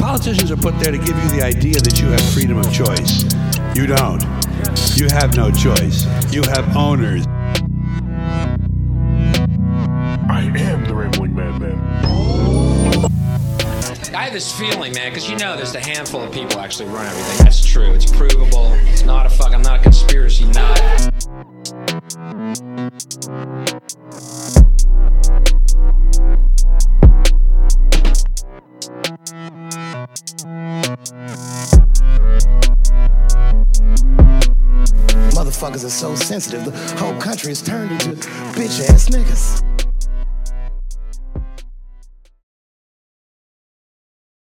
Politicians are put there to give you the idea that you have freedom of choice. You don't. You have no choice. You have owners. I am the Rambling Madman. I have this feeling, man, because you know there's a handful of people actually run everything. That's true. It's provable. It's not a fuck. I'm not a conspiracy nut. So sensitive, the whole country is turned into bitch ass niggas.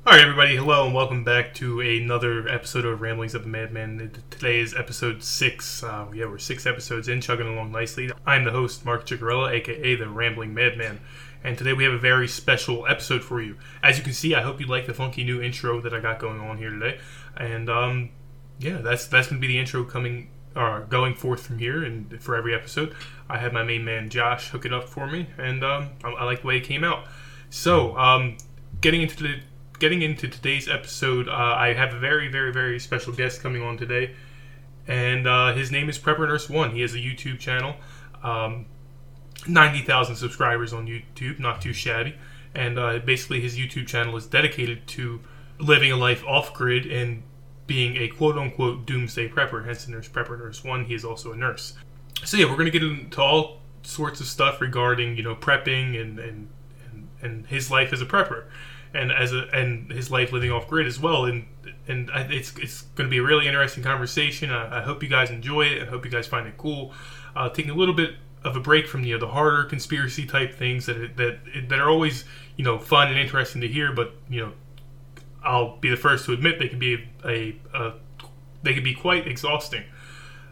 All right, everybody. Hello, and welcome back to another episode of Ramblings of a Madman. Today is episode six. Uh, yeah, we're six episodes in, chugging along nicely. I'm the host, Mark Chigarella, aka the Rambling Madman, and today we have a very special episode for you. As you can see, I hope you like the funky new intro that I got going on here today, and um, yeah, that's that's gonna be the intro coming or going forth from here and for every episode. I had my main man Josh hook it up for me, and um, I, I like the way it came out. So, um, getting into the getting into today's episode, uh, I have a very, very, very special guest coming on today, and uh, his name is Prepper Nurse One. He has a YouTube channel, um, ninety thousand subscribers on YouTube, not too shabby, and uh, basically his YouTube channel is dedicated to living a life off grid and being a quote unquote doomsday prepper. Hence, the Nurse Prepper Nurse One. He is also a nurse. So yeah, we're gonna get into all sorts of stuff regarding you know prepping and and and, and his life as a prepper and as a and his life living off grid as well. And and I, it's it's going to be a really interesting conversation. I, I, hope you guys enjoy it. I hope you guys find it cool. Uh, taking a little bit of a break from you know the harder conspiracy type things that that that are always you know fun and interesting to hear, but you know I'll be the first to admit they can be a, a they can be quite exhausting.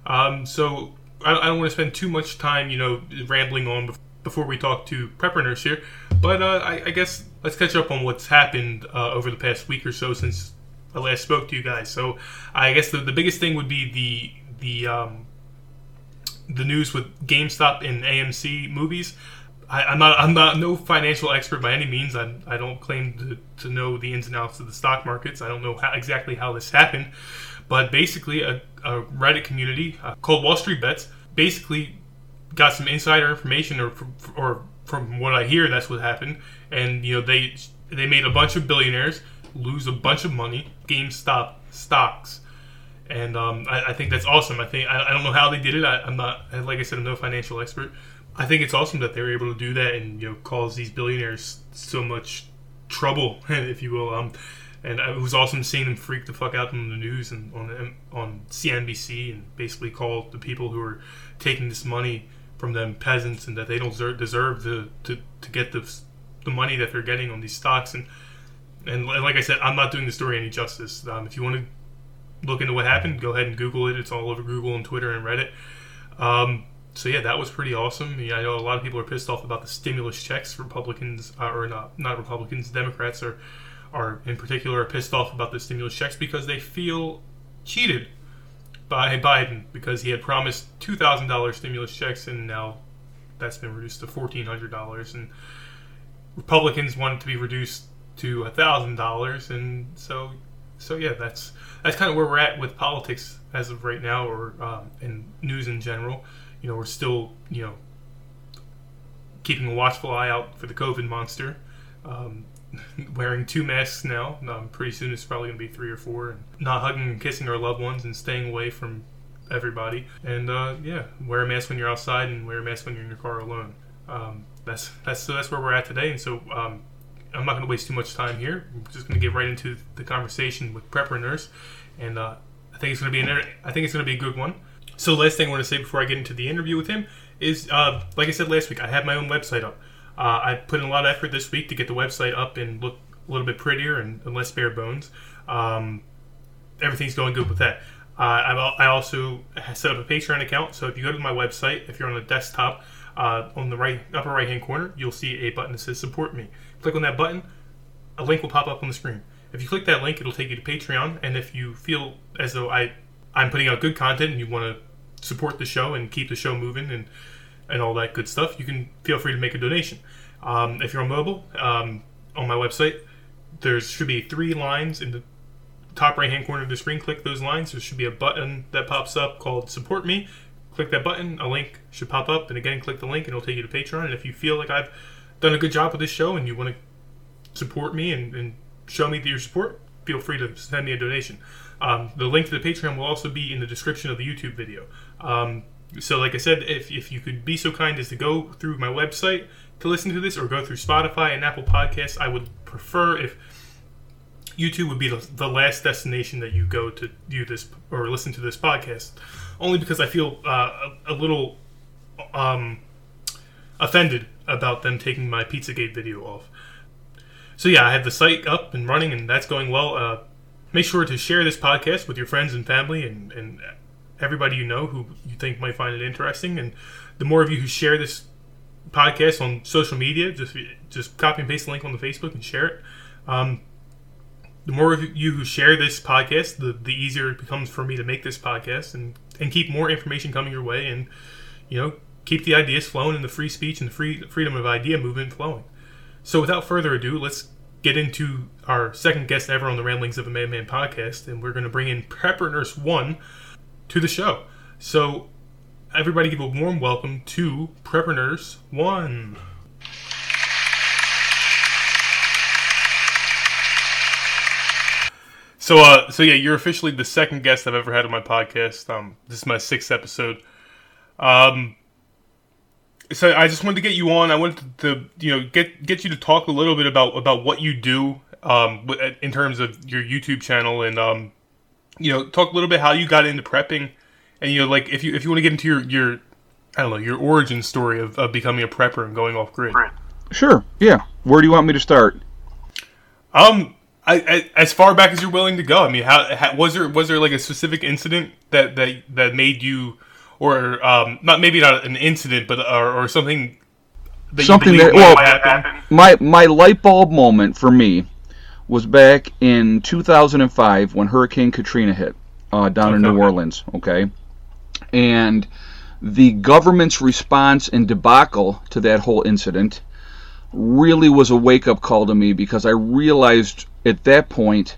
Um, so I, I don't want to spend too much time you know rambling on. Before we talk to Prepper Nurse here. But uh, I, I, guess let's catch up on what's happened uh, over the past week or so since I last spoke to you guys. So I guess the, the biggest thing would be the the um, the news with GameStop and AMC movies. I, am not I'm not no financial expert by any means. I, I don't claim to, to know the ins and outs of the stock markets. I don't know how, exactly how this happened, but basically a, a Reddit community uh, called Wall Street Bets basically got some insider information, or or from what I hear, that's what happened. And you know, they they made a bunch of billionaires lose a bunch of money. GameStop stocks, and um, I, I, think that's awesome. I think I, I don't know how they did it. I, am not like I said, I'm no financial expert. I think it's awesome that they were able to do that and you know cause these billionaires so much trouble, if you will. Um, and it was awesome seeing them freak the fuck out on the news and on on CNBC and basically call the people who are taking this money from them peasants and that they don't deserve, deserve to, to, to get the, the money that they're getting on these stocks. And, and like I said, I'm not doing the story any justice. Um, if you want to look into what happened, go ahead and Google it. It's all over Google and Twitter and Reddit. Um, so yeah, that was pretty awesome. Yeah, I know a lot of people are pissed off about the stimulus checks. Republicans, uh, or not, not Republicans, Democrats are, are in particular pissed off about the stimulus checks because they feel cheated by Biden because he had promised two thousand dollars stimulus checks and now that's been reduced to fourteen hundred dollars and Republicans want it to be reduced to thousand dollars and so so yeah that's that's kind of where we're at with politics as of right now or um, in news in general you know we're still you know keeping a watchful eye out for the COVID monster um, wearing two masks now. Um, pretty soon it's probably going to be three or four. And not hugging and kissing our loved ones and staying away from everybody. And uh, yeah, wear a mask when you're outside and wear a mask when you're in your car alone. Um, that's that's so that's where we're at today. And so um, I'm not going to waste too much time here. I'm just going to get right into the conversation with Prepper Nurse, and uh, I think it's going to be an I think it's going to be a good one. So last thing I want to say before I get into the interview with him is, uh, like I said last week, I have my own website up. Uh, I put in a lot of effort this week to get the website up and look a little bit prettier and, and less bare bones. Um, everything's going good with that. Uh, i also set up a Patreon account. So if you go to my website, if you're on the desktop, uh, on the right upper right hand corner, you'll see a button that says "Support Me." Click on that button. A link will pop up on the screen. If you click that link, it'll take you to Patreon. And if you feel as though I I'm putting out good content and you want to support the show and keep the show moving and and all that good stuff, you can feel free to make a donation. Um, if you're on mobile, um, on my website, there should be three lines in the top right hand corner of the screen. Click those lines. There should be a button that pops up called Support Me. Click that button. A link should pop up, and again, click the link, and it'll take you to Patreon. And if you feel like I've done a good job with this show and you want to support me and, and show me your support, feel free to send me a donation. Um, the link to the Patreon will also be in the description of the YouTube video. Um, so, like I said, if, if you could be so kind as to go through my website to listen to this or go through Spotify and Apple Podcasts, I would prefer if YouTube would be the, the last destination that you go to do this or listen to this podcast. Only because I feel uh, a, a little um, offended about them taking my Pizzagate video off. So yeah, I have the site up and running, and that's going well. Uh, make sure to share this podcast with your friends and family and, and everybody you know who you think might find it interesting. And the more of you who share this podcast on social media, just just copy and paste the link on the Facebook and share it. Um, the more of you who share this podcast, the, the easier it becomes for me to make this podcast and, and keep more information coming your way and, you know, keep the ideas flowing and the free speech and the free freedom of idea movement flowing. So without further ado, let's get into our second guest ever on the Ramblings of a Madman podcast, and we're going to bring in Prepper Nurse One to the show. So everybody give a warm welcome to Prepper Nurse One. So, uh, so yeah, you're officially the second guest I've ever had on my podcast. Um, this is my sixth episode. Um, so I just wanted to get you on. I wanted to, you know, get get you to talk a little bit about about what you do, um, in terms of your YouTube channel, and um, you know, talk a little bit how you got into prepping, and you know, like if you if you want to get into your your, I don't know, your origin story of, of becoming a prepper and going off grid. Sure. Yeah. Where do you want me to start? Um, I, I, as far back as you're willing to go. I mean, how, how, was there was there like a specific incident that that that made you, or um, not maybe not an incident, but or, or something. That something that well, my my light bulb moment for me was back in 2005 when Hurricane Katrina hit uh, down okay. in New Orleans. Okay, and the government's response and debacle to that whole incident really was a wake up call to me because I realized at that point,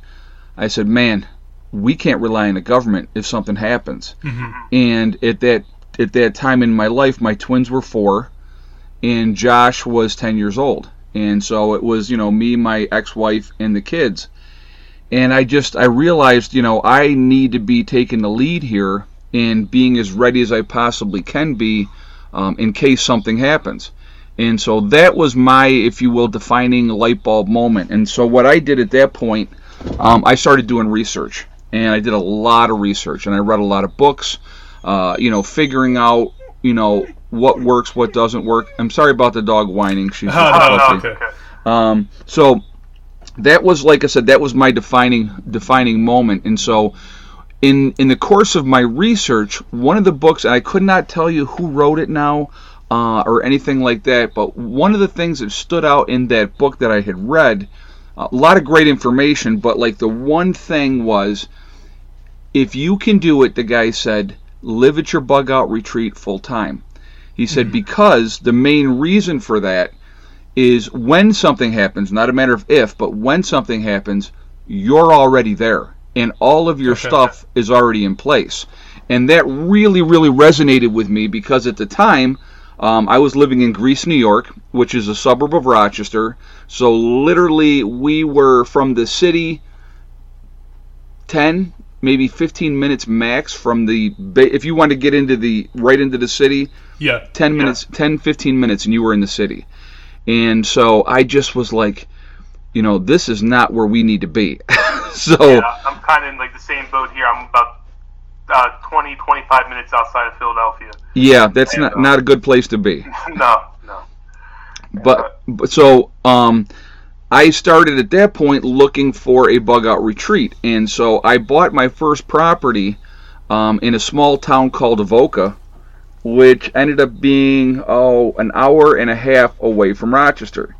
I said, man, we can't rely on the government if something happens. Mm-hmm. And at that at that time in my life, my twins were four, and Josh was ten years old, and so it was you know me, my ex-wife, and the kids. And I just I realized you know I need to be taking the lead here and being as ready as I possibly can be um, in case something happens. And so that was my, if you will, defining light bulb moment. And so what I did at that point, um, I started doing research. And I did a lot of research. And I read a lot of books, uh, you know, figuring out, you know, what works, what doesn't work. I'm sorry about the dog whining. She's oh, no, okay. Um, so that was, like I said, that was my defining defining moment. And so in in the course of my research, one of the books, and I could not tell you who wrote it now, uh, or anything like that. But one of the things that stood out in that book that I had read, a lot of great information, but like the one thing was if you can do it, the guy said, live at your bug out retreat full time. He said, mm-hmm. because the main reason for that is when something happens, not a matter of if, but when something happens, you're already there. And all of your okay. stuff is already in place. And that really, really resonated with me because at the time, um, I was living in Greece, New York, which is a suburb of Rochester. So literally, we were from the city 10, maybe 15 minutes max from the. If you want to get into the right into the city, yeah, 10 minutes, yeah. 10, 15 minutes, and you were in the city. And so I just was like, you know, this is not where we need to be. so yeah, I'm kind of in like the same boat here. I'm about uh, 20, 25 minutes outside of Philadelphia. Yeah, that's and, not, uh, not a good place to be. no, no. But, but so um, I started at that point looking for a bug out retreat, and so I bought my first property um, in a small town called Avoca, which ended up being oh an hour and a half away from Rochester,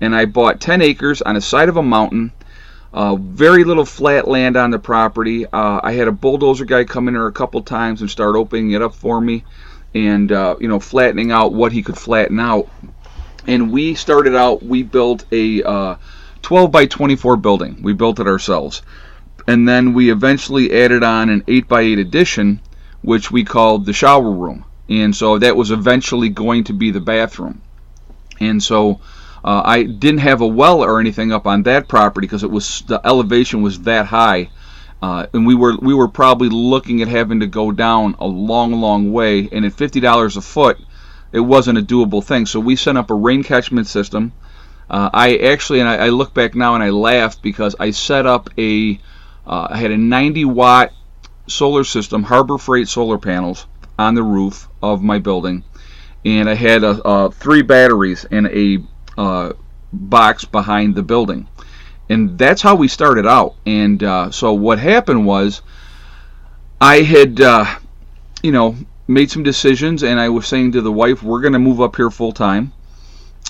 and I bought 10 acres on the side of a mountain uh, very little flat land on the property. Uh, I had a bulldozer guy come in there a couple times and start opening it up for me, and uh, you know flattening out what he could flatten out. And we started out. We built a uh, 12 by 24 building. We built it ourselves. And then we eventually added on an 8 by 8 addition, which we called the shower room. And so that was eventually going to be the bathroom. And so uh, I didn't have a well or anything up on that property because it was the elevation was that high. Uh, and we were we were probably looking at having to go down a long, long way. And at fifty dollars a foot, it wasn't a doable thing. So we set up a rain catchment system. Uh, I actually, and I, I, look back now and I laugh because I set up a, uh, I had a 90 watt solar system, Harbor Freight solar panels on the roof of my building, and I had three batteries in a uh, box behind the building and that's how we started out. And uh, so what happened was, I had, uh, you know, made some decisions, and I was saying to the wife, "We're going to move up here full time."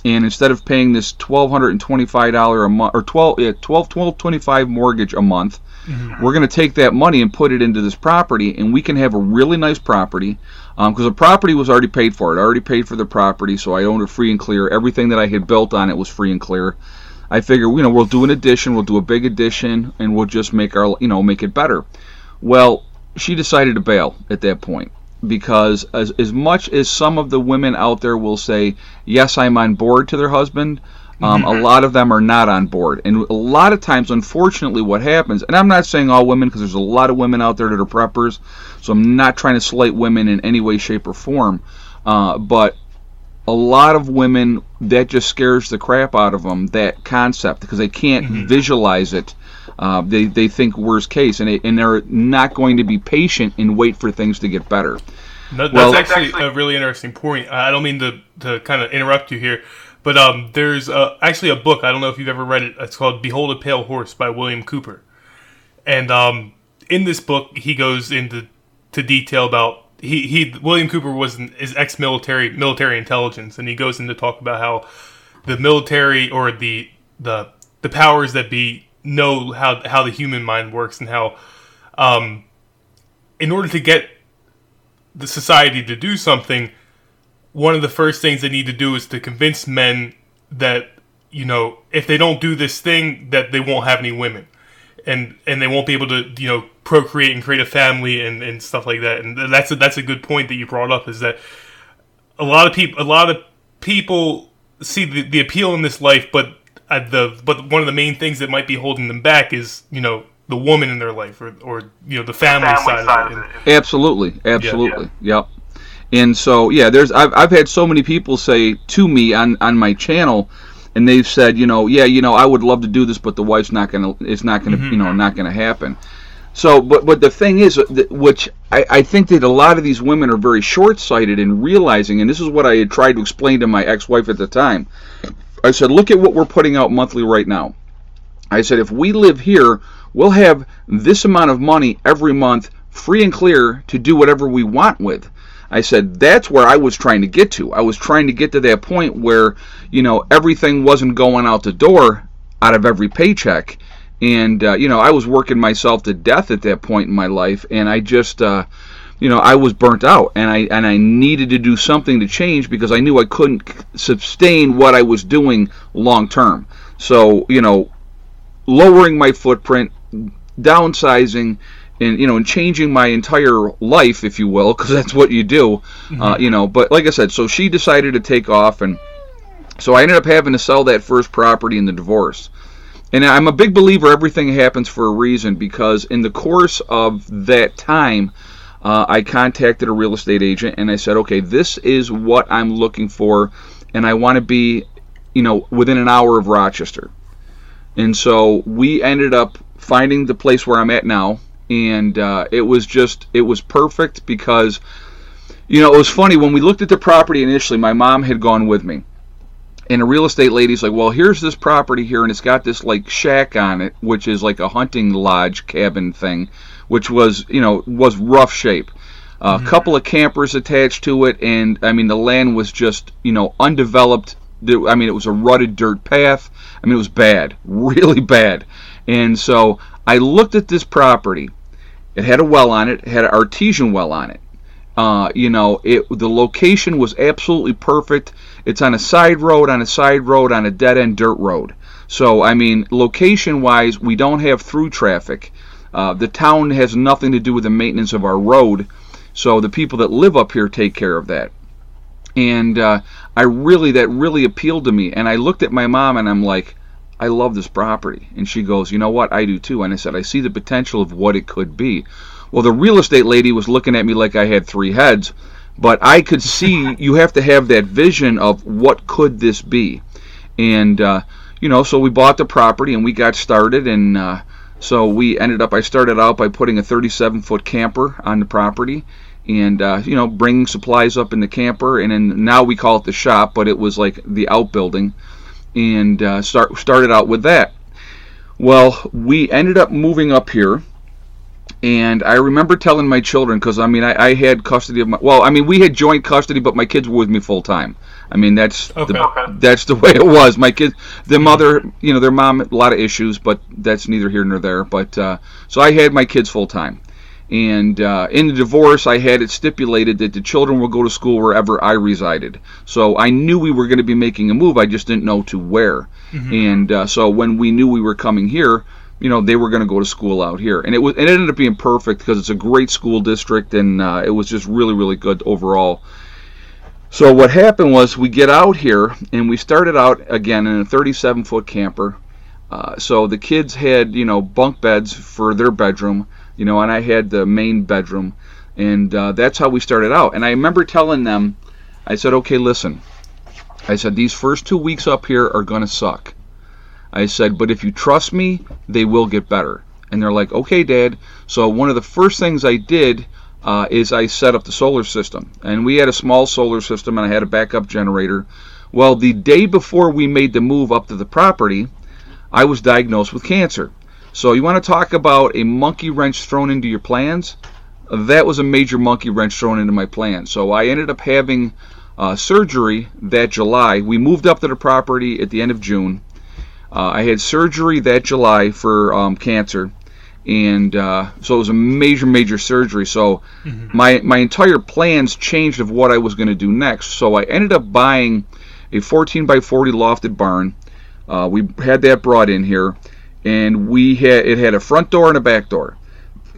And instead of paying this twelve hundred and twenty-five dollar a month or 12, yeah, 12, 12 25 mortgage a month, mm-hmm. we're going to take that money and put it into this property, and we can have a really nice property because um, the property was already paid for. It I already paid for the property, so I owned it free and clear. Everything that I had built on it was free and clear. I figure, you know, we'll do an addition, we'll do a big addition, and we'll just make our, you know, make it better. Well, she decided to bail at that point because as, as much as some of the women out there will say, yes, I'm on board to their husband, um, a mm-hmm. lot of them are not on board. And a lot of times, unfortunately, what happens, and I'm not saying all women because there's a lot of women out there that are preppers, so I'm not trying to slight women in any way, shape, or form. Uh, but a lot of women that just scares the crap out of them that concept because they can't mm-hmm. visualize it uh, they, they think worst case and, they, and they're not going to be patient and wait for things to get better. No, that's well, actually a really interesting point. I don't mean to, to kind of interrupt you here but um, there's uh, actually a book i don't know if you've ever read it it's called behold a pale horse by william cooper. And um, in this book he goes into to detail about he he William Cooper was an, is ex-military military intelligence, and he goes in to talk about how the military or the the the powers that be know how how the human mind works and how um, in order to get the society to do something, one of the first things they need to do is to convince men that you know if they don't do this thing that they won't have any women and and they won't be able to you know procreate and create a family and, and stuff like that. And that's a, that's a good point that you brought up is that a lot of people a lot of people see the, the appeal in this life, but uh, the but one of the main things that might be holding them back is you know the woman in their life or, or you know the family, family side, side, of it. it. Absolutely, absolutely, yeah. yep. And so yeah, there's I've I've had so many people say to me on on my channel and they've said, you know, yeah, you know, I would love to do this, but the wife's not gonna, it's not gonna, mm-hmm. you know, not gonna happen. So, but but the thing is, which I, I think that a lot of these women are very short-sighted in realizing, and this is what I had tried to explain to my ex-wife at the time. I said, look at what we're putting out monthly right now. I said, if we live here, we'll have this amount of money every month, free and clear, to do whatever we want with. I said that's where I was trying to get to. I was trying to get to that point where, you know, everything wasn't going out the door out of every paycheck. And, uh, you know, I was working myself to death at that point in my life. And I just, uh, you know, I was burnt out and I, and I needed to do something to change because I knew I couldn't sustain what I was doing long term. So, you know, lowering my footprint, downsizing, and you know and changing my entire life, if you will, because that's what you do. Mm-hmm. Uh, you know, but like I said, so she decided to take off, and so I ended up having to sell that first property in the divorce. And I'm a big believer everything happens for a reason because in the course of that time, uh, I contacted a real estate agent and I said, okay, this is what I'm looking for, and I want to be, you know, within an hour of Rochester. And so we ended up finding the place where I'm at now, and uh, it was just it was perfect because you know it was funny when we looked at the property initially my mom had gone with me and a real estate lady's like well here's this property here and it's got this like shack on it which is like a hunting lodge cabin thing which was you know was rough shape a uh, mm-hmm. couple of campers attached to it and i mean the land was just you know undeveloped i mean it was a rutted dirt path i mean it was bad really bad and so I looked at this property. It had a well on it. It had an artesian well on it. Uh, you know, it the location was absolutely perfect. It's on a side road, on a side road, on a dead end dirt road. So, I mean, location wise, we don't have through traffic. Uh, the town has nothing to do with the maintenance of our road, so the people that live up here take care of that. And uh, I really, that really appealed to me. And I looked at my mom and I'm like, I love this property. And she goes, You know what? I do too. And I said, I see the potential of what it could be. Well, the real estate lady was looking at me like I had three heads, but I could see you have to have that vision of what could this be. And, uh, you know, so we bought the property and we got started. And uh, so we ended up, I started out by putting a 37 foot camper on the property and uh, you know bringing supplies up in the camper and then now we call it the shop but it was like the outbuilding and uh, start started out with that. Well we ended up moving up here and I remember telling my children because I mean I, I, had custody of my well I mean we had joint custody but my kids were with me full time I mean that's okay. the, okay. that's the way it was my kids the mother you know their mom a lot of issues but that's neither here nor there but uh, so I had my kids full time and uh, in the divorce, I had it stipulated that the children will go to school wherever I resided. So I knew we were going to be making a move. I just didn't know to where. Mm-hmm. And uh, so when we knew we were coming here, you know, they were going to go to school out here, and it was. It ended up being perfect because it's a great school district, and uh, it was just really, really good overall. So what happened was we get out here, and we started out again in a 37 foot camper. Uh, so the kids had, you know, bunk beds for their bedroom you know, and I had the main bedroom, and uh, that's how we started out. And I remember telling them, I said, okay, listen, I said these first two weeks up here are gonna suck. I said, but if you trust me, they will get better. And they're like, okay, Dad. So one of the first things I did uh, is I set up the solar system, and we had a small solar system, and I had a backup generator. Well, the day before we made the move up to the property, I was diagnosed with cancer. So you want to talk about a monkey wrench thrown into your plans? That was a major monkey wrench thrown into my plans. So I ended up having uh, surgery that July. We moved up to the property at the end of June. Uh, I had surgery that July for um, cancer, and uh, so it was a major, major surgery. So mm-hmm. my my entire plans changed of what I was going to do next. So I ended up buying a 14 by 40 lofted barn. Uh, we had that brought in here and we had it had a front door and a back door.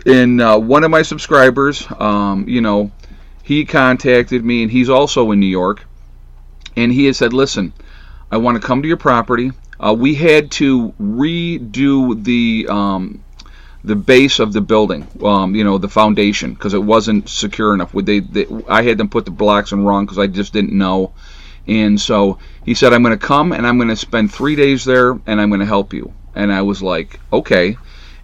And uh, one of my subscribers, um, you know, he contacted me, and he's also in New York, and he had said, "Listen, I want to come to your property. Uh, we had to redo the um, the base of the building, um, you know, the foundation, because it wasn't secure enough. They, they, I had them put the blocks in wrong because I just didn't know. And so he said, I'm going to come and I'm going to spend three days there and I'm going to help you and I was like, okay.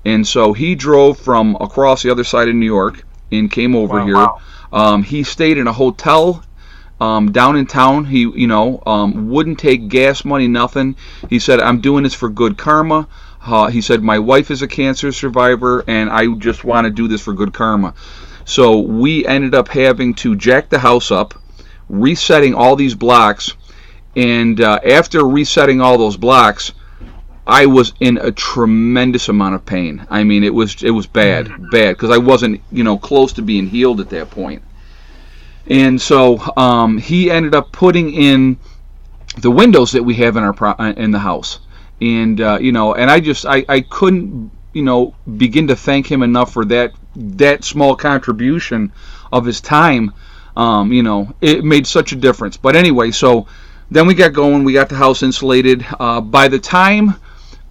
And so he drove from across the other side of New York and came over wow, here. Wow. Um, he stayed in a hotel um, down in town. He, you know, um, wouldn't take gas money, nothing. He said, "I'm doing this for good karma." Uh, he said, "My wife is a cancer survivor, and I just want to do this for good karma." So we ended up having to jack the house up, resetting all these blocks, and uh, after resetting all those blocks, I was in a tremendous amount of pain. I mean, it was it was bad, bad because I wasn't you know close to being healed at that point. And so um, he ended up putting in the windows that we have in our pro- uh, in the house, and uh, you know, and I just I, I couldn't you know begin to thank him enough for that that small contribution of his time. Um, you know, it made such a difference. But anyway, so then we got going. We got the house insulated. Uh, by the time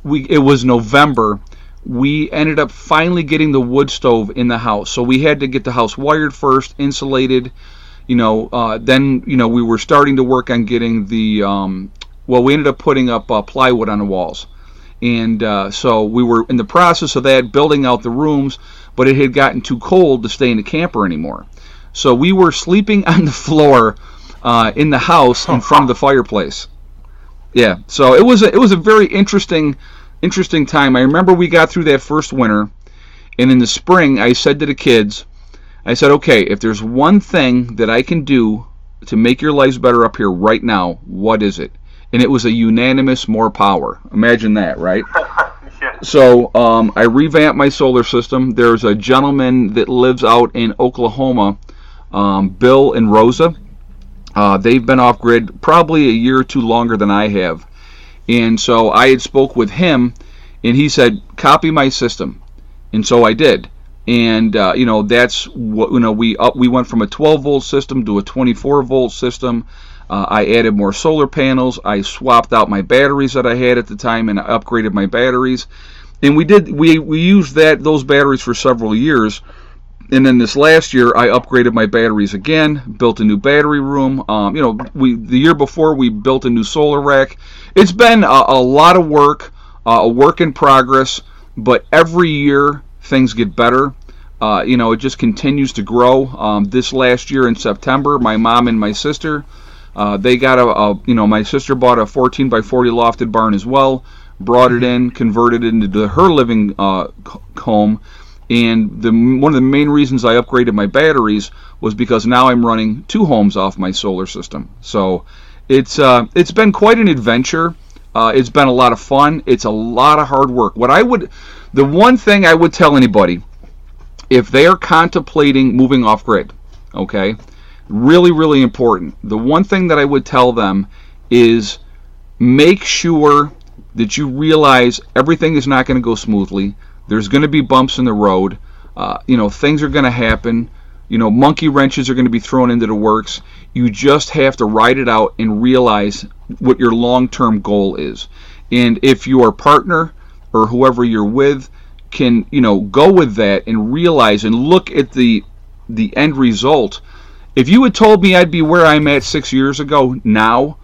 we it was November. We ended up finally getting the wood stove in the house. So we had to get the house wired first, insulated. You know, uh, then you know we were starting to work on getting the. Um, well, we ended up putting up uh, plywood on the walls, and uh, so we were in the process of that, building out the rooms. But it had gotten too cold to stay in the camper anymore. So we were sleeping on the floor uh, in the house in front of the fireplace. Yeah, so it was a, it was a very interesting interesting time. I remember we got through that first winter, and in the spring I said to the kids, I said, "Okay, if there's one thing that I can do to make your lives better up here right now, what is it?" And it was a unanimous more power. Imagine that, right? So um, I revamped my solar system. There's a gentleman that lives out in Oklahoma, um, Bill and Rosa uh, they've been off grid probably a year or two longer than I have. And so I had spoke with him, and he said, "Copy my system," and so I did. And uh, you know that's what you know we up we went from a 12 volt system to a 24 volt system. Uh, I added more solar panels. I swapped out my batteries that I had at the time, and I upgraded my batteries. And we did we we used that those batteries for several years and then this last year I upgraded my batteries again, built a new battery room. Um, you know, we the year before we built a new solar rack. It's been a, a lot of work, uh, a work in progress, but every year things get better. Uh, you know, it just continues to grow. Um, this last year in September, my mom and my sister, uh, they got a, a, you know, my sister bought a 14 by 40 lofted barn as well, brought it in, converted it into her living uh, home and the, one of the main reasons I upgraded my batteries was because now I'm running two homes off my solar system. So it's uh, it's been quite an adventure. Uh, it's been a lot of fun. It's a lot of hard work. What I would, the one thing I would tell anybody, if they are contemplating moving off grid, okay, really really important. The one thing that I would tell them is make sure that you realize everything is not going to go smoothly there's going to be bumps in the road. Uh, you know, things are going to happen. You know, monkey wrenches are going to be thrown into the works. You just have to ride it out and realize what your long term goal is. And if your partner or whoever you're with can, you know, go with that and realize and look at the the end result. If you had told me I'd be where I'm at six years ago now,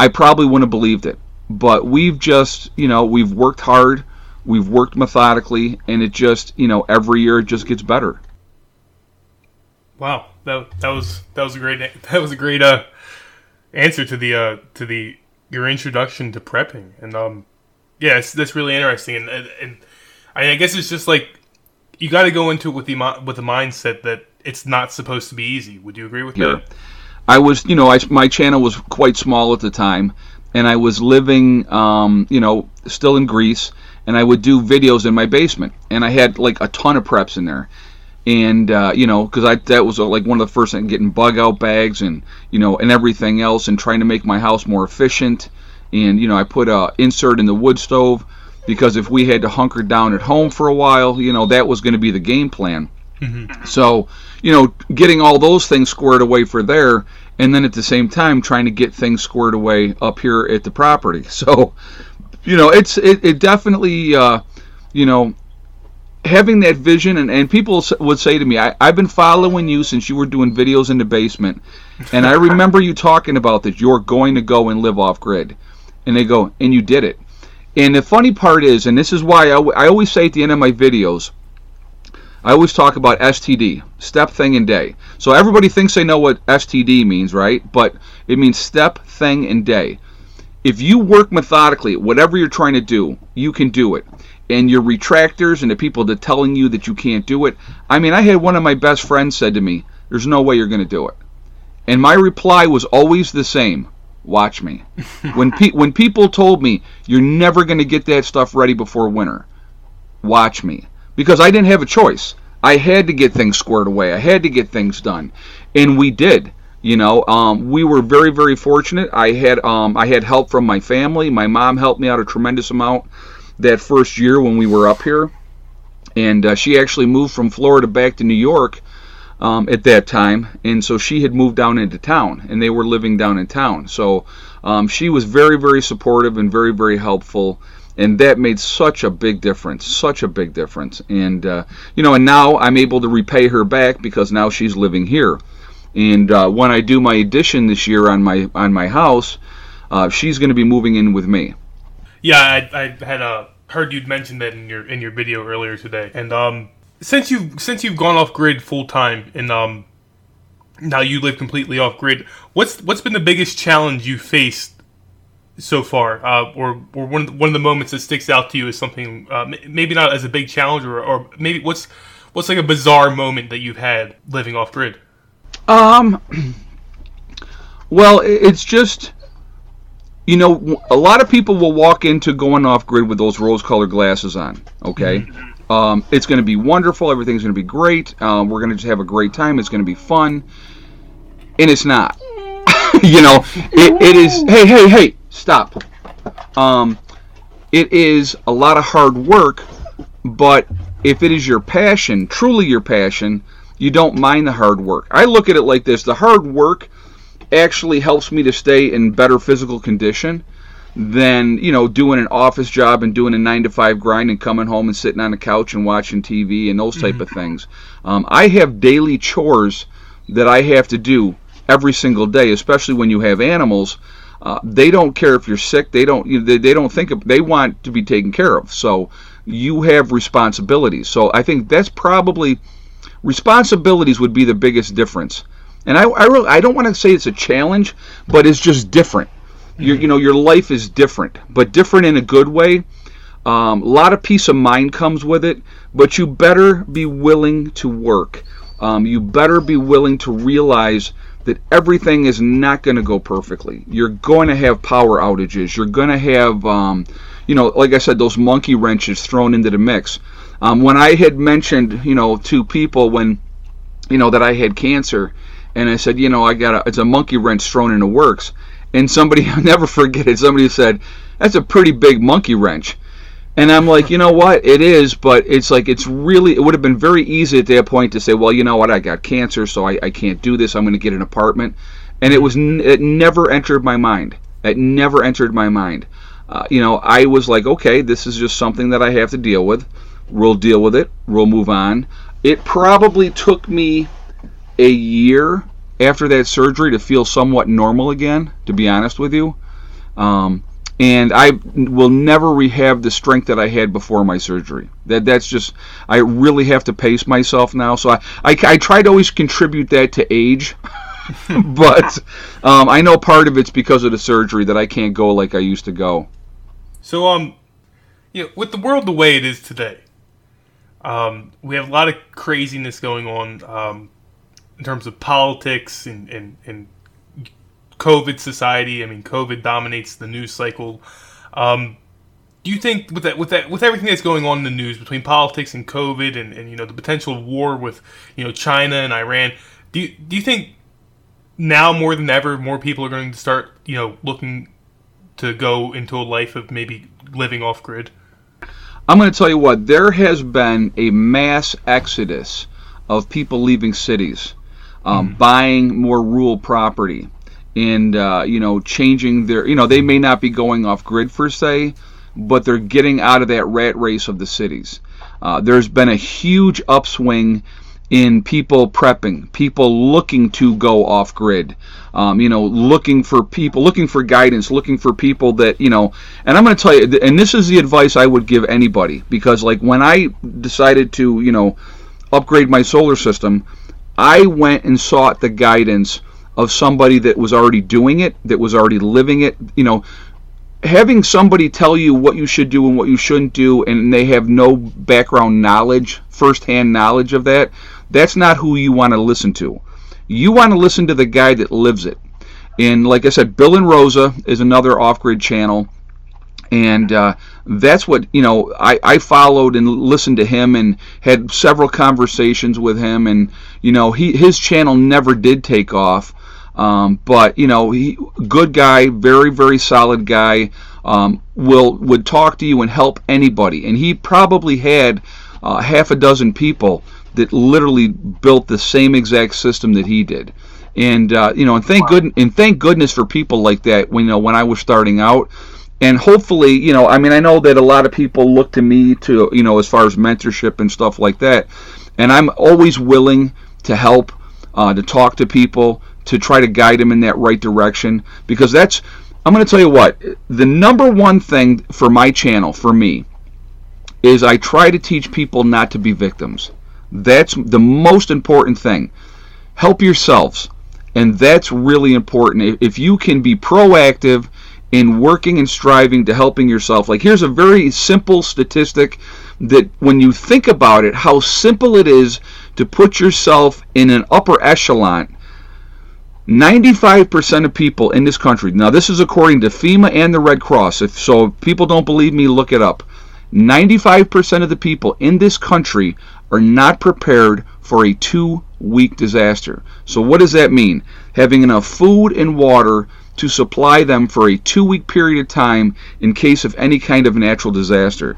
I probably wouldn't have believed it. But we've just, you know, we've worked hard We've worked methodically, and it just you know every year it just gets better. Wow, that that was that was a great that was a great uh, answer to the uh, to the your introduction to prepping, and um, yeah, that's really interesting, and, and, and I guess it's just like you got to go into it with the with the mindset that it's not supposed to be easy. Would you agree with that? I was, you know, I, my channel was quite small at the time, and I was living, um, you know, still in Greece, and I would do videos in my basement, and I had like a ton of preps in there, and uh, you know, because I that was uh, like one of the first things, getting bug out bags and you know and everything else, and trying to make my house more efficient, and you know, I put a insert in the wood stove because if we had to hunker down at home for a while, you know, that was going to be the game plan. Mm-hmm. So, you know, getting all those things squared away for there, and then at the same time trying to get things squared away up here at the property. So, you know, it's it, it definitely, uh, you know, having that vision, and, and people would say to me, I, I've been following you since you were doing videos in the basement, and I remember you talking about that you're going to go and live off grid. And they go, and you did it. And the funny part is, and this is why I, I always say at the end of my videos, I always talk about STD, step, thing, and day. So everybody thinks they know what STD means, right? But it means step, thing, and day if you work methodically, whatever you're trying to do, you can do it. And your retractors and the people that telling you that you can't do it. I mean, I had one of my best friends said to me, "There's no way you're going to do it." And my reply was always the same: "Watch me." when pe- when people told me you're never going to get that stuff ready before winter, watch me, because I didn't have a choice. I had to get things squared away. I had to get things done, and we did. You know, um, we were very, very fortunate. I had um, I had help from my family. My mom helped me out a tremendous amount that first year when we were up here, and uh, she actually moved from Florida back to New York um, at that time, and so she had moved down into town, and they were living down in town. So um, she was very, very supportive and very, very helpful and that made such a big difference such a big difference and uh, you know and now i'm able to repay her back because now she's living here and uh, when I do my addition this year on my on my house, uh, she's going to be moving in with me. Yeah, I, I had uh, heard you'd mentioned that in your in your video earlier today. And um, since you since you've gone off grid full time and um, now you live completely off grid, what's what's been the biggest challenge you faced so far, uh, or or one of the, one of the moments that sticks out to you as something uh, maybe not as a big challenge, or, or maybe what's what's like a bizarre moment that you've had living off grid? Um. Well, it's just you know, a lot of people will walk into going off grid with those rose-colored glasses on. Okay, mm-hmm. Um, it's going to be wonderful. Everything's going to be great. Um, we're going to just have a great time. It's going to be fun, and it's not. you know, it, it is. Hey, hey, hey! Stop. Um, it is a lot of hard work, but if it is your passion, truly your passion, you don't mind the hard work. I look at it like this the hard work actually helps me to stay in better physical condition than you know doing an office job and doing a nine to five grind and coming home and sitting on the couch and watching TV and those type mm-hmm. of things. Um, I have daily chores that I have to do every single day, especially when you have animals. Uh, they don't care if you're sick. They don't. You know, they, they don't think of, they want to be taken care of. So you have responsibilities. So I think that's probably responsibilities would be the biggest difference. And I I, really, I don't want to say it's a challenge, but it's just different. Your you know your life is different, but different in a good way. Um, a lot of peace of mind comes with it, but you better be willing to work. Um, you better be willing to realize that everything is not going to go perfectly. You're going to have power outages. You're going to have, um, you know, like I said, those monkey wrenches thrown into the mix. Um, when I had mentioned, you know, to people when, you know, that I had cancer, and I said, you know, I got a, it's a monkey wrench thrown in the works, and somebody, I'll never forget it. Somebody said, that's a pretty big monkey wrench. And I'm like, you know what? It is, but it's like it's really. It would have been very easy at that point to say, well, you know what? I got cancer, so I, I can't do this. I'm going to get an apartment, and it was it never entered my mind. It never entered my mind. Uh, you know, I was like, okay, this is just something that I have to deal with. We'll deal with it. We'll move on. It probably took me a year after that surgery to feel somewhat normal again. To be honest with you. Um, and I will never rehab the strength that I had before my surgery. That that's just I really have to pace myself now. So I I, I try to always contribute that to age, but um, I know part of it's because of the surgery that I can't go like I used to go. So um, you know, with the world the way it is today, um, we have a lot of craziness going on um, in terms of politics and and, and COVID society. I mean, COVID dominates the news cycle. Um, do you think with that with that with everything that's going on in the news between politics and COVID and, and you know the potential war with you know China and Iran, do you, do you think now more than ever more people are going to start you know looking to go into a life of maybe living off grid? I'm going to tell you what there has been a mass exodus of people leaving cities, um, mm. buying more rural property and uh, you know changing their you know they may not be going off grid per se but they're getting out of that rat race of the cities uh, there's been a huge upswing in people prepping people looking to go off grid um, you know looking for people looking for guidance looking for people that you know and i'm going to tell you and this is the advice i would give anybody because like when i decided to you know upgrade my solar system i went and sought the guidance of somebody that was already doing it, that was already living it. You know, having somebody tell you what you should do and what you shouldn't do, and they have no background knowledge, firsthand knowledge of that, that's not who you want to listen to. You want to listen to the guy that lives it. And like I said, Bill and Rosa is another off grid channel. And uh, that's what, you know, I, I followed and listened to him and had several conversations with him. And, you know, he, his channel never did take off um, but you know, he good guy, very very solid guy. Um, will would talk to you and help anybody, and he probably had uh, half a dozen people that literally built the same exact system that he did. And uh, you know, and thank good and thank goodness for people like that. When you know, when I was starting out, and hopefully, you know, I mean, I know that a lot of people look to me to, you know, as far as mentorship and stuff like that, and I'm always willing to help, uh, to talk to people, to try to guide them in that right direction because that's I'm going to tell you what the number one thing for my channel for me is I try to teach people not to be victims. That's the most important thing. Help yourselves. And that's really important. If you can be proactive in working and striving to helping yourself, like here's a very simple statistic that when you think about it, how simple it is to put yourself in an upper echelon 95% of people in this country, now this is according to FEMA and the Red Cross, if so if people don't believe me, look it up. 95% of the people in this country are not prepared for a two week disaster. So, what does that mean? Having enough food and water to supply them for a two week period of time in case of any kind of natural disaster.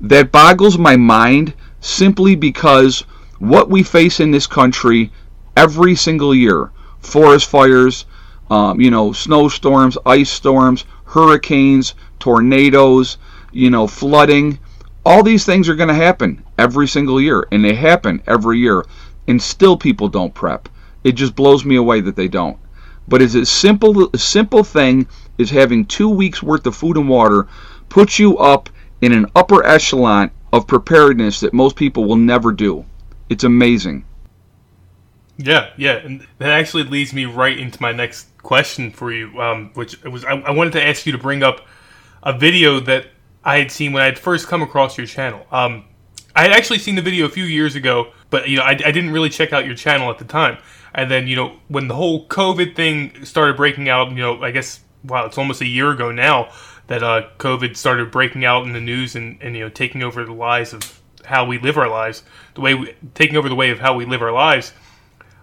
That boggles my mind simply because what we face in this country every single year forest fires, um, you know, snowstorms, ice storms, hurricanes, tornadoes, you know, flooding. All these things are going to happen every single year, and they happen every year, and still people don't prep. It just blows me away that they don't. But it's a simple, simple thing is having two weeks worth of food and water puts you up in an upper echelon of preparedness that most people will never do. It's amazing. Yeah, yeah, and that actually leads me right into my next question for you, um, which was I, I, wanted to ask you to bring up a video that I had seen when I had first come across your channel. Um, I had actually seen the video a few years ago, but you know I, I didn't really check out your channel at the time. And then you know when the whole COVID thing started breaking out, you know I guess wow it's almost a year ago now that uh, COVID started breaking out in the news and, and you know taking over the lives of how we live our lives, the way we, taking over the way of how we live our lives.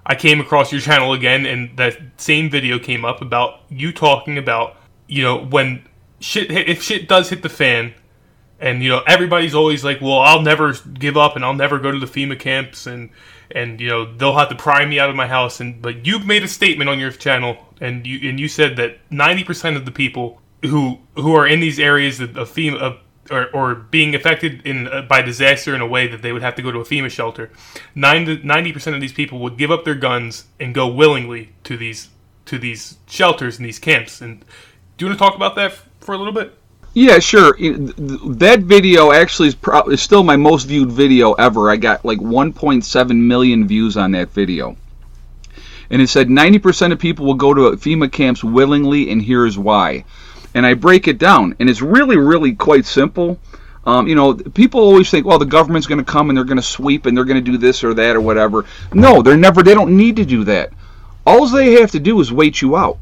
I came across your channel again, and that same video came up about you talking about, you know, when shit if shit does hit the fan, and you know everybody's always like, well, I'll never give up, and I'll never go to the FEMA camps, and and you know they'll have to pry me out of my house, and but you've made a statement on your channel, and you and you said that ninety percent of the people who who are in these areas of, FEMA of or, or being affected in uh, by disaster in a way that they would have to go to a FEMA shelter, 90 percent of these people would give up their guns and go willingly to these to these shelters and these camps. And do you want to talk about that for a little bit? Yeah, sure. That video actually is, pro- is still my most viewed video ever. I got like 1.7 million views on that video. And it said 90% of people will go to FEMA camps willingly, and here's why and I break it down, and it's really, really quite simple. Um, you know, people always think, well, the government's going to come and they're going to sweep and they're going to do this or that or whatever. No, they're never. They don't need to do that. All they have to do is wait you out.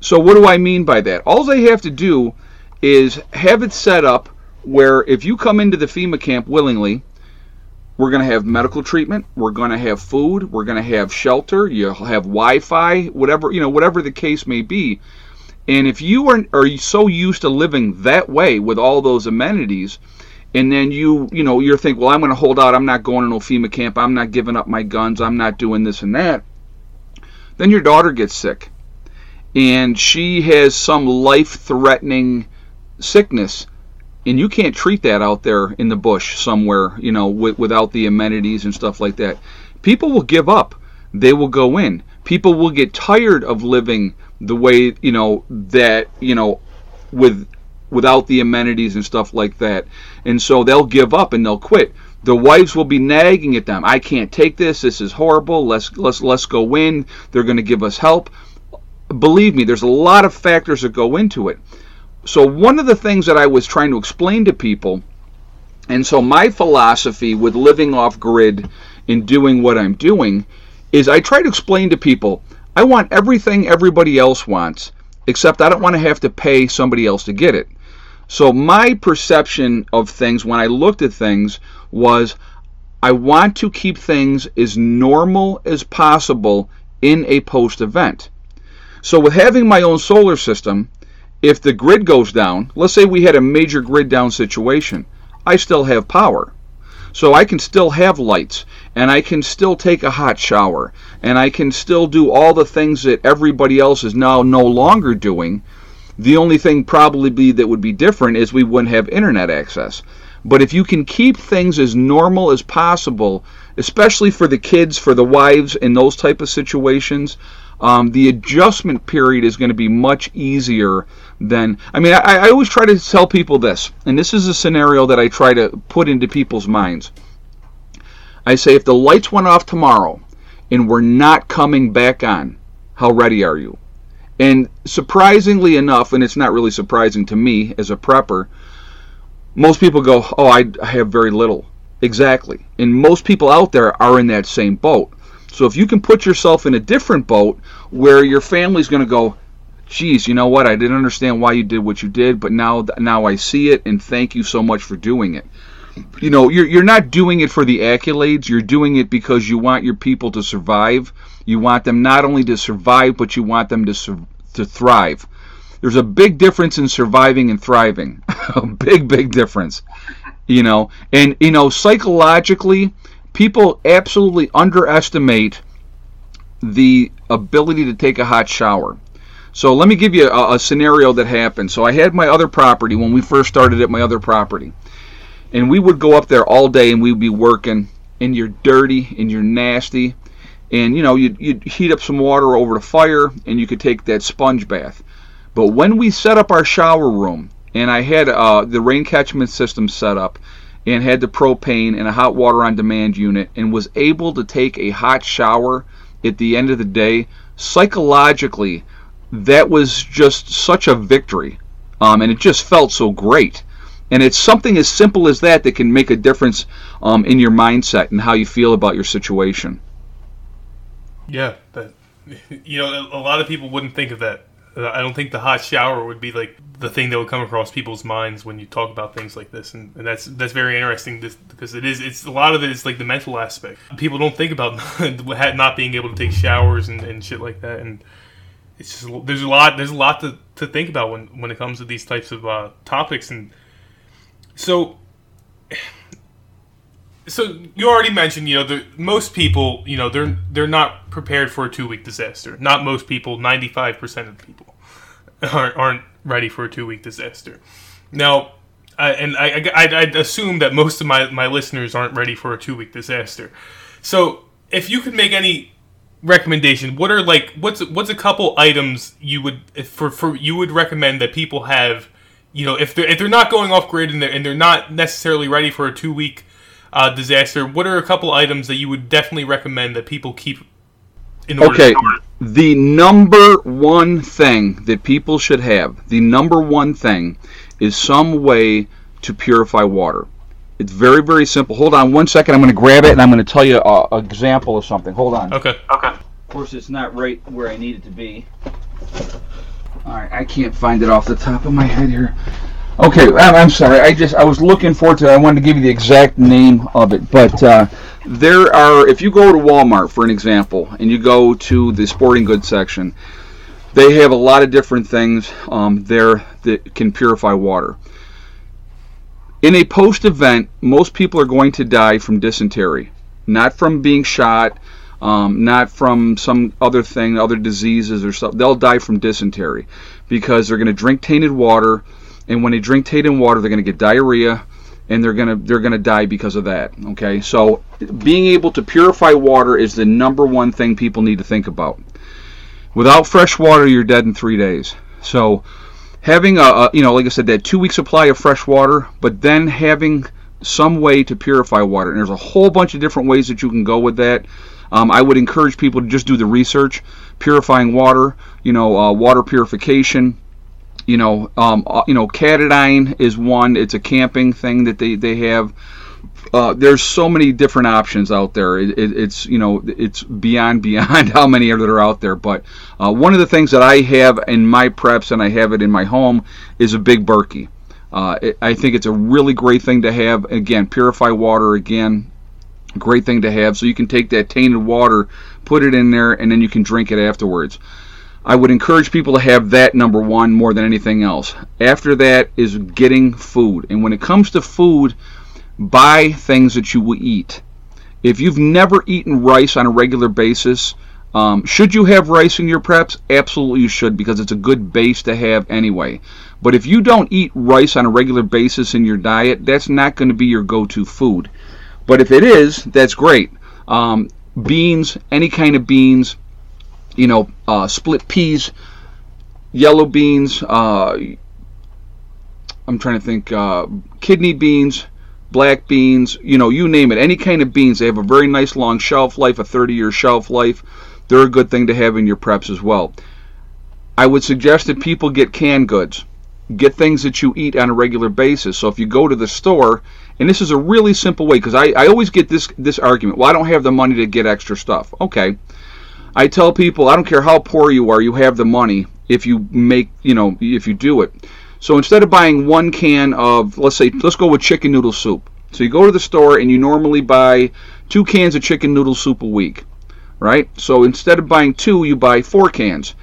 So what do I mean by that? All they have to do is have it set up where if you come into the FEMA camp willingly, we're going to have medical treatment, we're going to have food, we're going to have shelter, you'll have Wi-Fi, whatever you know, whatever the case may be. And if you are, are so used to living that way with all those amenities, and then you, you know, you're thinking, well, I'm going to hold out. I'm not going to no FEMA camp. I'm not giving up my guns. I'm not doing this and that. Then your daughter gets sick, and she has some life-threatening sickness, and you can't treat that out there in the bush somewhere, you know, w- without the amenities and stuff like that. People will give up. They will go in. People will get tired of living the way you know that you know with without the amenities and stuff like that. And so they'll give up and they'll quit. The wives will be nagging at them. I can't take this. This is horrible. Let's let's let's go in. They're going to give us help. Believe me there's a lot of factors that go into it so one of the things that i was trying to explain to people and so my philosophy with living off grid and doing what i'm doing is i try to explain to people I want everything everybody else wants, except I don't want to have to pay somebody else to get it. So my perception of things when I looked at things was I want to keep things as normal as possible in a post event. So with having my own solar system, if the grid goes down, let's say we had a major grid down situation, I still have power. So I can still have lights and I can still take a hot shower and I can still do all the things that everybody else is now no longer doing. The only thing probably be that would be different is we wouldn't have internet access. But if you can keep things as normal as possible, especially for the kids, for the wives, in those type of situations, um, the adjustment period is going to be much easier than. I mean, I, I always try to tell people this, and this is a scenario that I try to put into people's minds. I say, if the lights went off tomorrow and we're not coming back on, how ready are you? And surprisingly enough, and it's not really surprising to me as a prepper, most people go, Oh, I have very little. Exactly. And most people out there are in that same boat. So if you can put yourself in a different boat where your family's going to go, geez, you know what? I didn't understand why you did what you did, but now now I see it, and thank you so much for doing it you know you're you're not doing it for the accolades you're doing it because you want your people to survive you want them not only to survive but you want them to sur- to thrive. There's a big difference in surviving and thriving. a big, big difference. You know, and you know, psychologically, people absolutely underestimate the ability to take a hot shower. So let me give you a, a, scenario that happened. So I had my other property when we first started at my other property. And we would go up there all day and we'd be working and you're dirty and you're nasty. And you know, you'd, you'd heat up some water over the fire and you could take that sponge bath. But when we set up our shower room and I had uh, the rain catchment system set up and had the propane and a hot water on demand unit and was able to take a hot shower at the end of the day, psychologically, that was just such a victory. Um, and it just felt so great. And it's something as simple as that that can make a difference um, in your mindset and how you feel about your situation. Yeah, that you know, a lot of people wouldn't think of that. I don't think the hot shower would be like the thing that would come across people's minds when you talk about things like this, and, and that's that's very interesting because it is it's a lot of it is like the mental aspect. People don't think about not being able to take showers and, and shit like that, and it's just there's a lot there's a lot to, to think about when when it comes to these types of uh, topics, and so so you already mentioned, you know, the, most people, you know, they're they're not prepared for a two week disaster. Not most people. Ninety five percent of people aren't, aren't ready for a two week disaster. Now, I, and I, I I assume that most of my my listeners aren't ready for a two week disaster. So, if you could make any recommendation, what are like what's what's a couple items you would for for you would recommend that people have, you know, if they're if they're not going off grid and they're and they're not necessarily ready for a two week uh, disaster, what are a couple items that you would definitely recommend that people keep in order okay. The number one thing that people should have, the number one thing, is some way to purify water. It's very, very simple. Hold on one second. I'm going to grab it and I'm going to tell you an example of something. Hold on. Okay. Okay. Of course, it's not right where I need it to be. All right, I can't find it off the top of my head here. Okay, I'm, sorry. I just I was looking forward to. I wanted to give you the exact name of it, but uh, there are. If you go to Walmart, for an example, and you go to the sporting goods section, they have a lot of different things um, there that can purify water. In a post-event, most people are going to die from dysentery, not from being shot, um, not from some other thing, other diseases or something. They'll die from dysentery because they're going to drink tainted water and when they drink tainted water, they're going to get diarrhea, and they're going to they're going to die because of that. Okay, so being able to purify water is the number one thing people need to think about. Without fresh water, you're dead in three days. So having a, a you know like I said that two week supply of fresh water, but then having some way to purify water, and there's a whole bunch of different ways that you can go with that. Um, I would encourage people to just do the research, purifying water, you know, uh, water purification, you know, um, uh, you know, Katadyn is one. It's a camping thing that they they have. Uh, there's so many different options out there. It, it, it's you know it's beyond beyond how many that are out there. But uh, one of the things that I have in my preps and I have it in my home is a big Berkey. Uh, it, I think it's a really great thing to have. Again, purify water. Again, great thing to have. So you can take that tainted water, put it in there, and then you can drink it afterwards. I would encourage people to have that number one more than anything else. After that is getting food. And when it comes to food, buy things that you will eat. If you've never eaten rice on a regular basis, um, should you have rice in your preps? Absolutely, you should because it's a good base to have anyway. But if you don't eat rice on a regular basis in your diet, that's not going to be your go to food. But if it is, that's great. Um, beans, any kind of beans, you know, uh, split peas, yellow beans. Uh, I'm trying to think, uh, kidney beans, black beans. You know, you name it. Any kind of beans. They have a very nice long shelf life, a 30-year shelf life. They're a good thing to have in your preps as well. I would suggest that people get canned goods. Get things that you eat on a regular basis. So if you go to the store, and this is a really simple way, because I, I always get this this argument. Well, I don't have the money to get extra stuff. Okay I tell people, I don't care how poor you are, you have the money if you make, you know, if you do it. So instead of buying one can of, let's say, let's go with chicken noodle soup. So you go to the store and you normally buy two cans of chicken noodle soup a week, right? So instead of buying two, you buy four cans.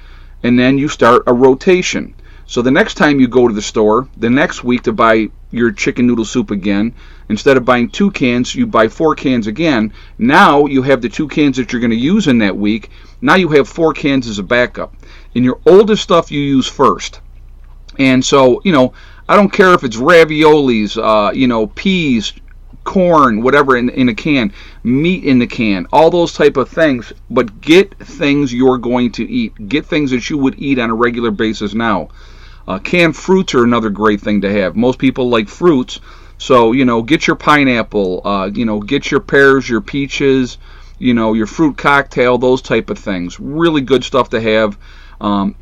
and then you start a rotation. So the next time you go to the store, the next week to buy your chicken noodle soup again, instead of buying two cans, you buy four cans again. Now you have the two cans that you're going to use in that week. Now you have four cans as a backup. And your oldest stuff you use first. And so, you know, I don't care if it's raviolis, uh, you know, peas, corn, whatever in, in a can, meat in the can, all those type of things. But get things you're going to eat. Get things that you would eat on a regular basis now. Uh, canned fruits are another great thing to have. Most people like fruits, so you know, get your pineapple, uh, you know, get your pears, your peaches, you know, your fruit cocktail, those type of things. Really good stuff to have. Um,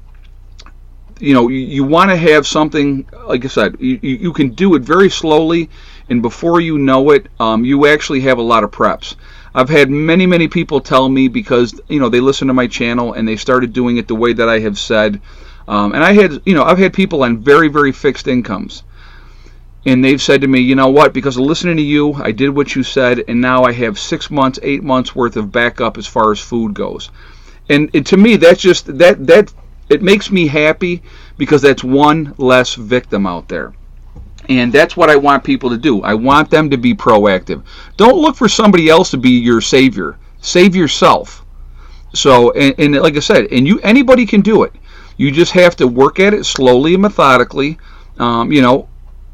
you know, you, you want to have something, like I said, you, you can do it very slowly, and before you know it, um, you actually have a lot of preps. I've had many, many people tell me because, you know, they listen to my channel and they started doing it the way that I have said. Um, and I had, you know, I've had people on very, very fixed incomes. And they've said to me, you know what, because of listening to you, I did what you said, and now I have six months, eight months worth of backup as far as food goes. And, to me, that's just, that, that, it makes me happy because that's one less victim out there. And that's what I want people to do. I want them to be proactive. Don't look for somebody else to be your savior. Save yourself. So, and, and like I said, and you anybody can do it. You just have to work at it slowly and methodically. Um, you know,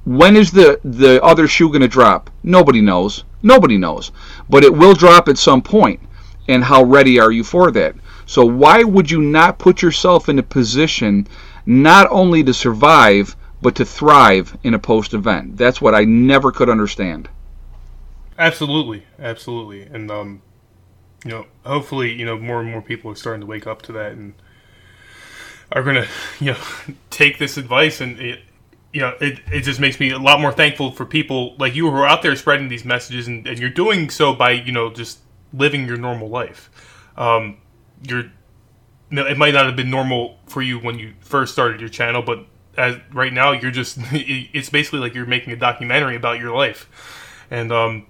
when is the the other shoe going to drop? Nobody knows. Nobody knows. But it will drop at some point. And how ready are you for that? So why would you not put yourself in a position not only to survive but to thrive in a post event? That's what I never could understand. Absolutely, absolutely, and um, you know, hopefully, you know, more and more people are starting to wake up to that and are going to you know take this advice and it, you know it, it just makes me a lot more thankful for people like you who are out there spreading these messages and, and you're doing so by you know just living your normal life. Um, you're no it might not have been normal for you when you first started your channel but as right now you're just it's basically like you're making a documentary about your life. And um,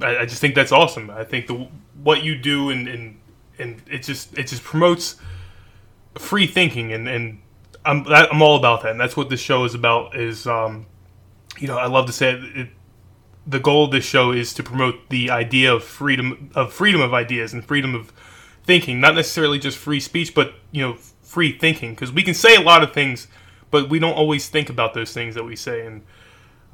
I, I, just think that's awesome. I think the what you do and and, and it just it just promotes free thinking, and and I'm I'm all about that, and that's what this show is about. Is um, you know, I love to say it, it, the goal of this show is to promote the idea of freedom of freedom of ideas and freedom of thinking, not necessarily just free speech, but you know, free thinking, because we can say a lot of things, but we don't always think about those things that we say, and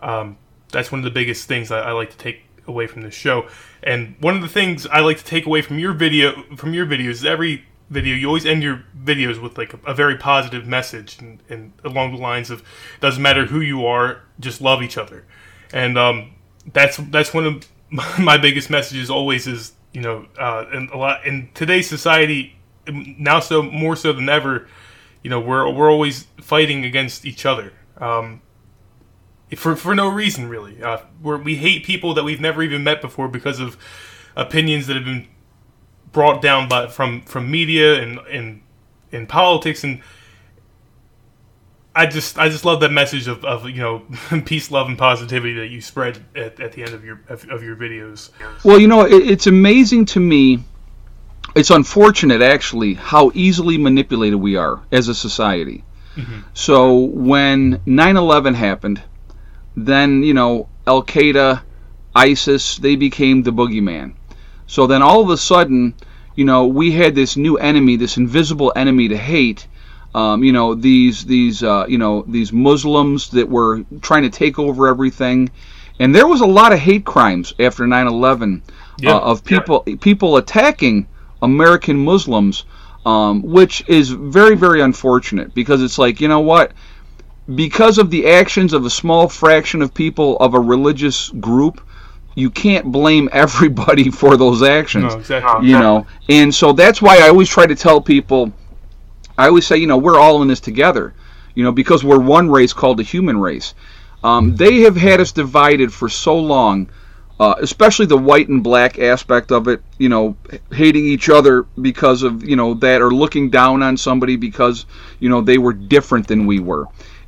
um, that's one of the biggest things I, I like to take away from this show. And one of the things I like to take away from your video from your videos is every video, you always end your videos with like a, a very positive message and, and, along the lines of doesn't matter who you are, just love each other. And um, that's that's one of my biggest messages always is you know uh, and a lot in today's society now so more so than ever you know we're we're always fighting against each other um, for for no reason really uh, we hate people that we've never even met before because of opinions that have been brought down by from from media and and in politics and I just I just love that message of, of you know peace, love, and positivity that you spread at, at the end of your of, of your videos. Well, you know, it, it's amazing to me. It's unfortunate, actually, how easily manipulated we are as a society. Mm-hmm. So when 9/11 happened, then you know Al Qaeda, ISIS, they became the boogeyman. So then all of a sudden, you know, we had this new enemy, this invisible enemy to hate. Um, you know, these these uh, you know these Muslims that were trying to take over everything, and there was a lot of hate crimes after 9/11 uh, of people yeah. people attacking American Muslims, um, which is very very unfortunate because it's like you know what because of the actions of a small fraction of people of a religious group you can't blame everybody for those actions. No, exactly. You know, and so that's why I always try to tell people. I always say, you know, we're all in this together. You know, because we're one race called the human race. Um, they have had us divided for so long, uh, especially the white and black aspect of it. You know, hating each other because of you know that, or looking down on somebody because you know they were different than we were,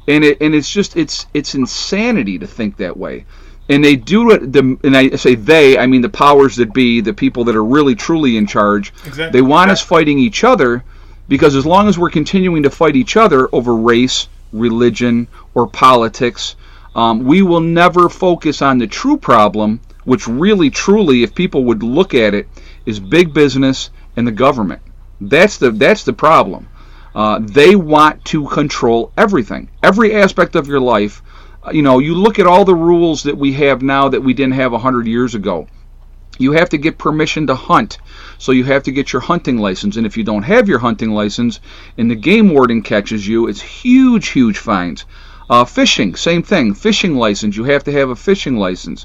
and it and it's just it's it's insanity to think that way and they do it. The, and I say they, I mean the powers that be, the people that are really truly in charge. Exactly. They want us fighting each other Because as long as we're continuing to fight each other over race, religion, or politics, um, we will never focus on the true problem, which really, truly, if people would look at it, is big business and the government. That's the that's the problem. Uh, they want to control everything, every aspect of your life. You know, you look at all the rules that we have now that we didn't have a hundred years ago. You have to get permission to hunt, so you have to get your hunting license. And if you don't have your hunting license, and the game warden catches you, it's huge, huge fines. Uh, fishing, same thing. Fishing license, you have to have a fishing license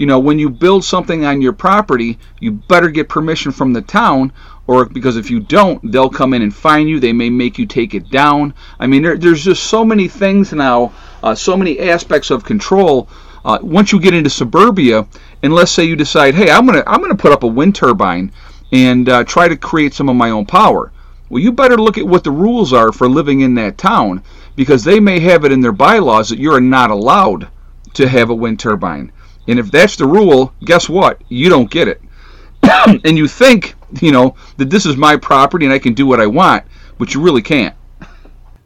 you know, when you build something on your property, you better get permission from the town, or because if you don't, they'll come in and fine you. They may make you take it down. I mean, there, there's just so many things now, uh, so many aspects of control. Uh, once you get into suburbia, and let's say you decide, hey, I'm gonna I'm gonna put up a wind turbine and uh, try to create some of my own power. Well, you better look at what the rules are for living in that town because they may have it in their bylaws that you are not allowed to have a wind turbine. And if that's the rule, guess what? You don't get it. and you think, you know, that this is my property and I can do what I want, but you really can't.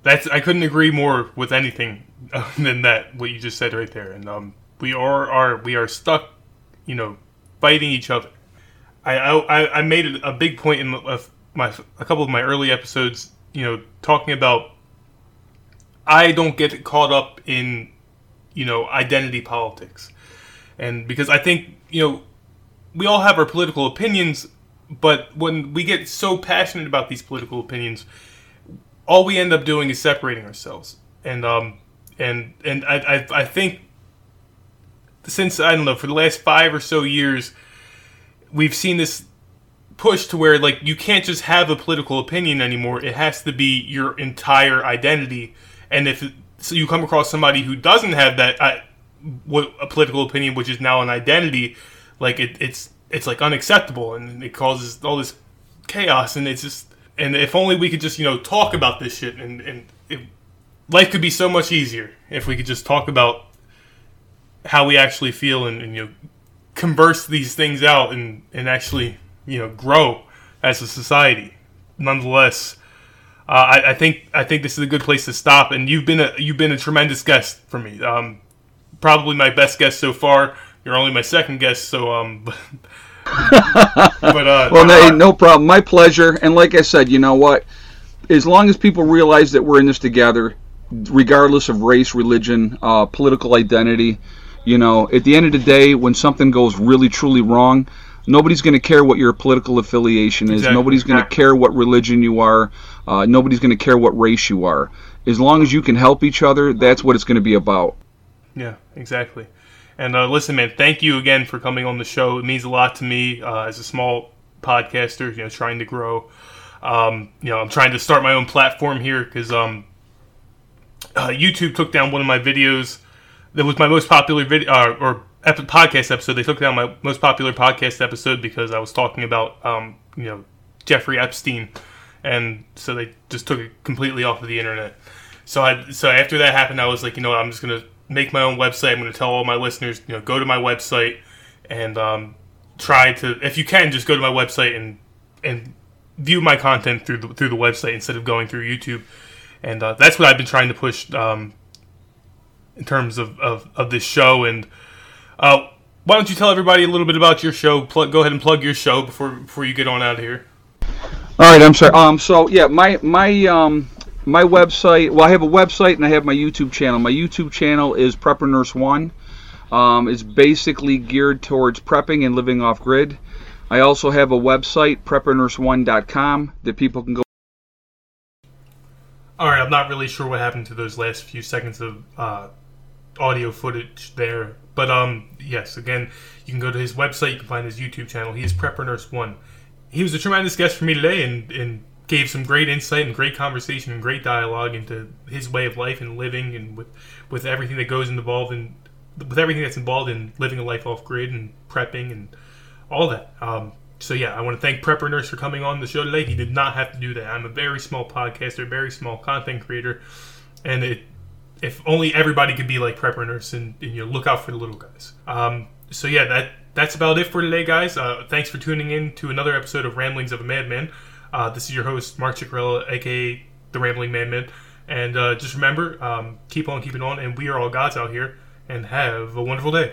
That's I couldn't agree more with anything than that what you just said right there. And um, we are are we are stuck, you know, fighting each other. I I, I made a big point in my a couple of my early episodes, you know, talking about I don't get caught up in, you know, identity politics and because I think you know we all have our political opinions, but when we get so passionate about these political opinions, all we end up doing is separating ourselves. And um and and I I, I think since I don't know for the last five or so years, we've seen this push to where like you can't just have a political opinion anymore. It has to be your entire identity. And if so you come across somebody who doesn't have that uh, what a political opinion, which is now an identity, like it, it's it's like unacceptable, and it causes all this chaos, and it's just and if only we could just you know talk about this shit, and and it, life could be so much easier if we could just talk about how we actually feel and, and you know converse these things out and and actually you know grow as a society. Nonetheless. Uh, I, I, think I think this is a good place to stop, and you've been a you've been a tremendous guest for me. Um, probably my best guest so far. You're only my second guest, so um. but uh, well, no, no problem. My pleasure. And like I said, you know what? As long as people realize that we're in this together, regardless of race, religion, uh, political identity, you know, at the end of the day, when something goes really truly wrong, nobody's going to care what your political affiliation is. Exactly. Nobody's going to care what religion you are. Uh, nobody's going to care what race you are. As long as you can help each other, that's what it's going to be about. Yeah, exactly. And uh, listen, man, thank you again for coming on the show. It means a lot to me uh, as a small podcaster, you know, trying to grow. Um, you know, I'm trying to start my own platform here because um, uh, YouTube took down one of my videos that was my most popular video uh, or podcast episode. They took down my most popular podcast episode because I was talking about um, you know Jeffrey Epstein, and so they just took it completely off of the internet. So I so after that happened, I was like, you know, what, I'm just gonna make my own website. I'm to tell all my listeners, you know, go to my website and um, try to, if you can, just go to my website and and view my content through the through the website instead of going through YouTube. And uh, that's what I've been trying to push um, in terms of, of, of this show. And uh, why don't you tell everybody a little bit about your show? Plug, go ahead and plug your show before before you get on out of here. All right, I'm sorry. Um, so yeah, my my um, my website. Well, I have a website and I have my YouTube channel. My YouTube channel is Prepper Nurse One. Um, it's basically geared towards prepping and living off grid. I also have a website, preppernurse1.com, that people can go. All right, I'm not really sure what happened to those last few seconds of uh, audio footage there, but um, yes, again, you can go to his website. You can find his YouTube channel. He is Prepper Nurse One. He was a tremendous guest for me today, and and gave some great insight and great conversation and great dialogue into his way of life and living and with with everything that goes involved in with everything that's involved in living a life off grid and prepping and all that. Um, so yeah, I want to thank Prepper Nurse for coming on the show today. He did not have to do that. I'm a very small podcaster, very small content creator, and it if only everybody could be like Prepper Nurse and, and you know, look out for the little guys. Um, so yeah, that that's about it for today, guys. Uh, thanks for tuning in to another episode of Ramblings of a Madman. Uh, this is your host, Mark Ciccarella, aka the Rambling Madman. And uh, just remember, um, keep on keeping on, and we are all gods out here. And have a wonderful day.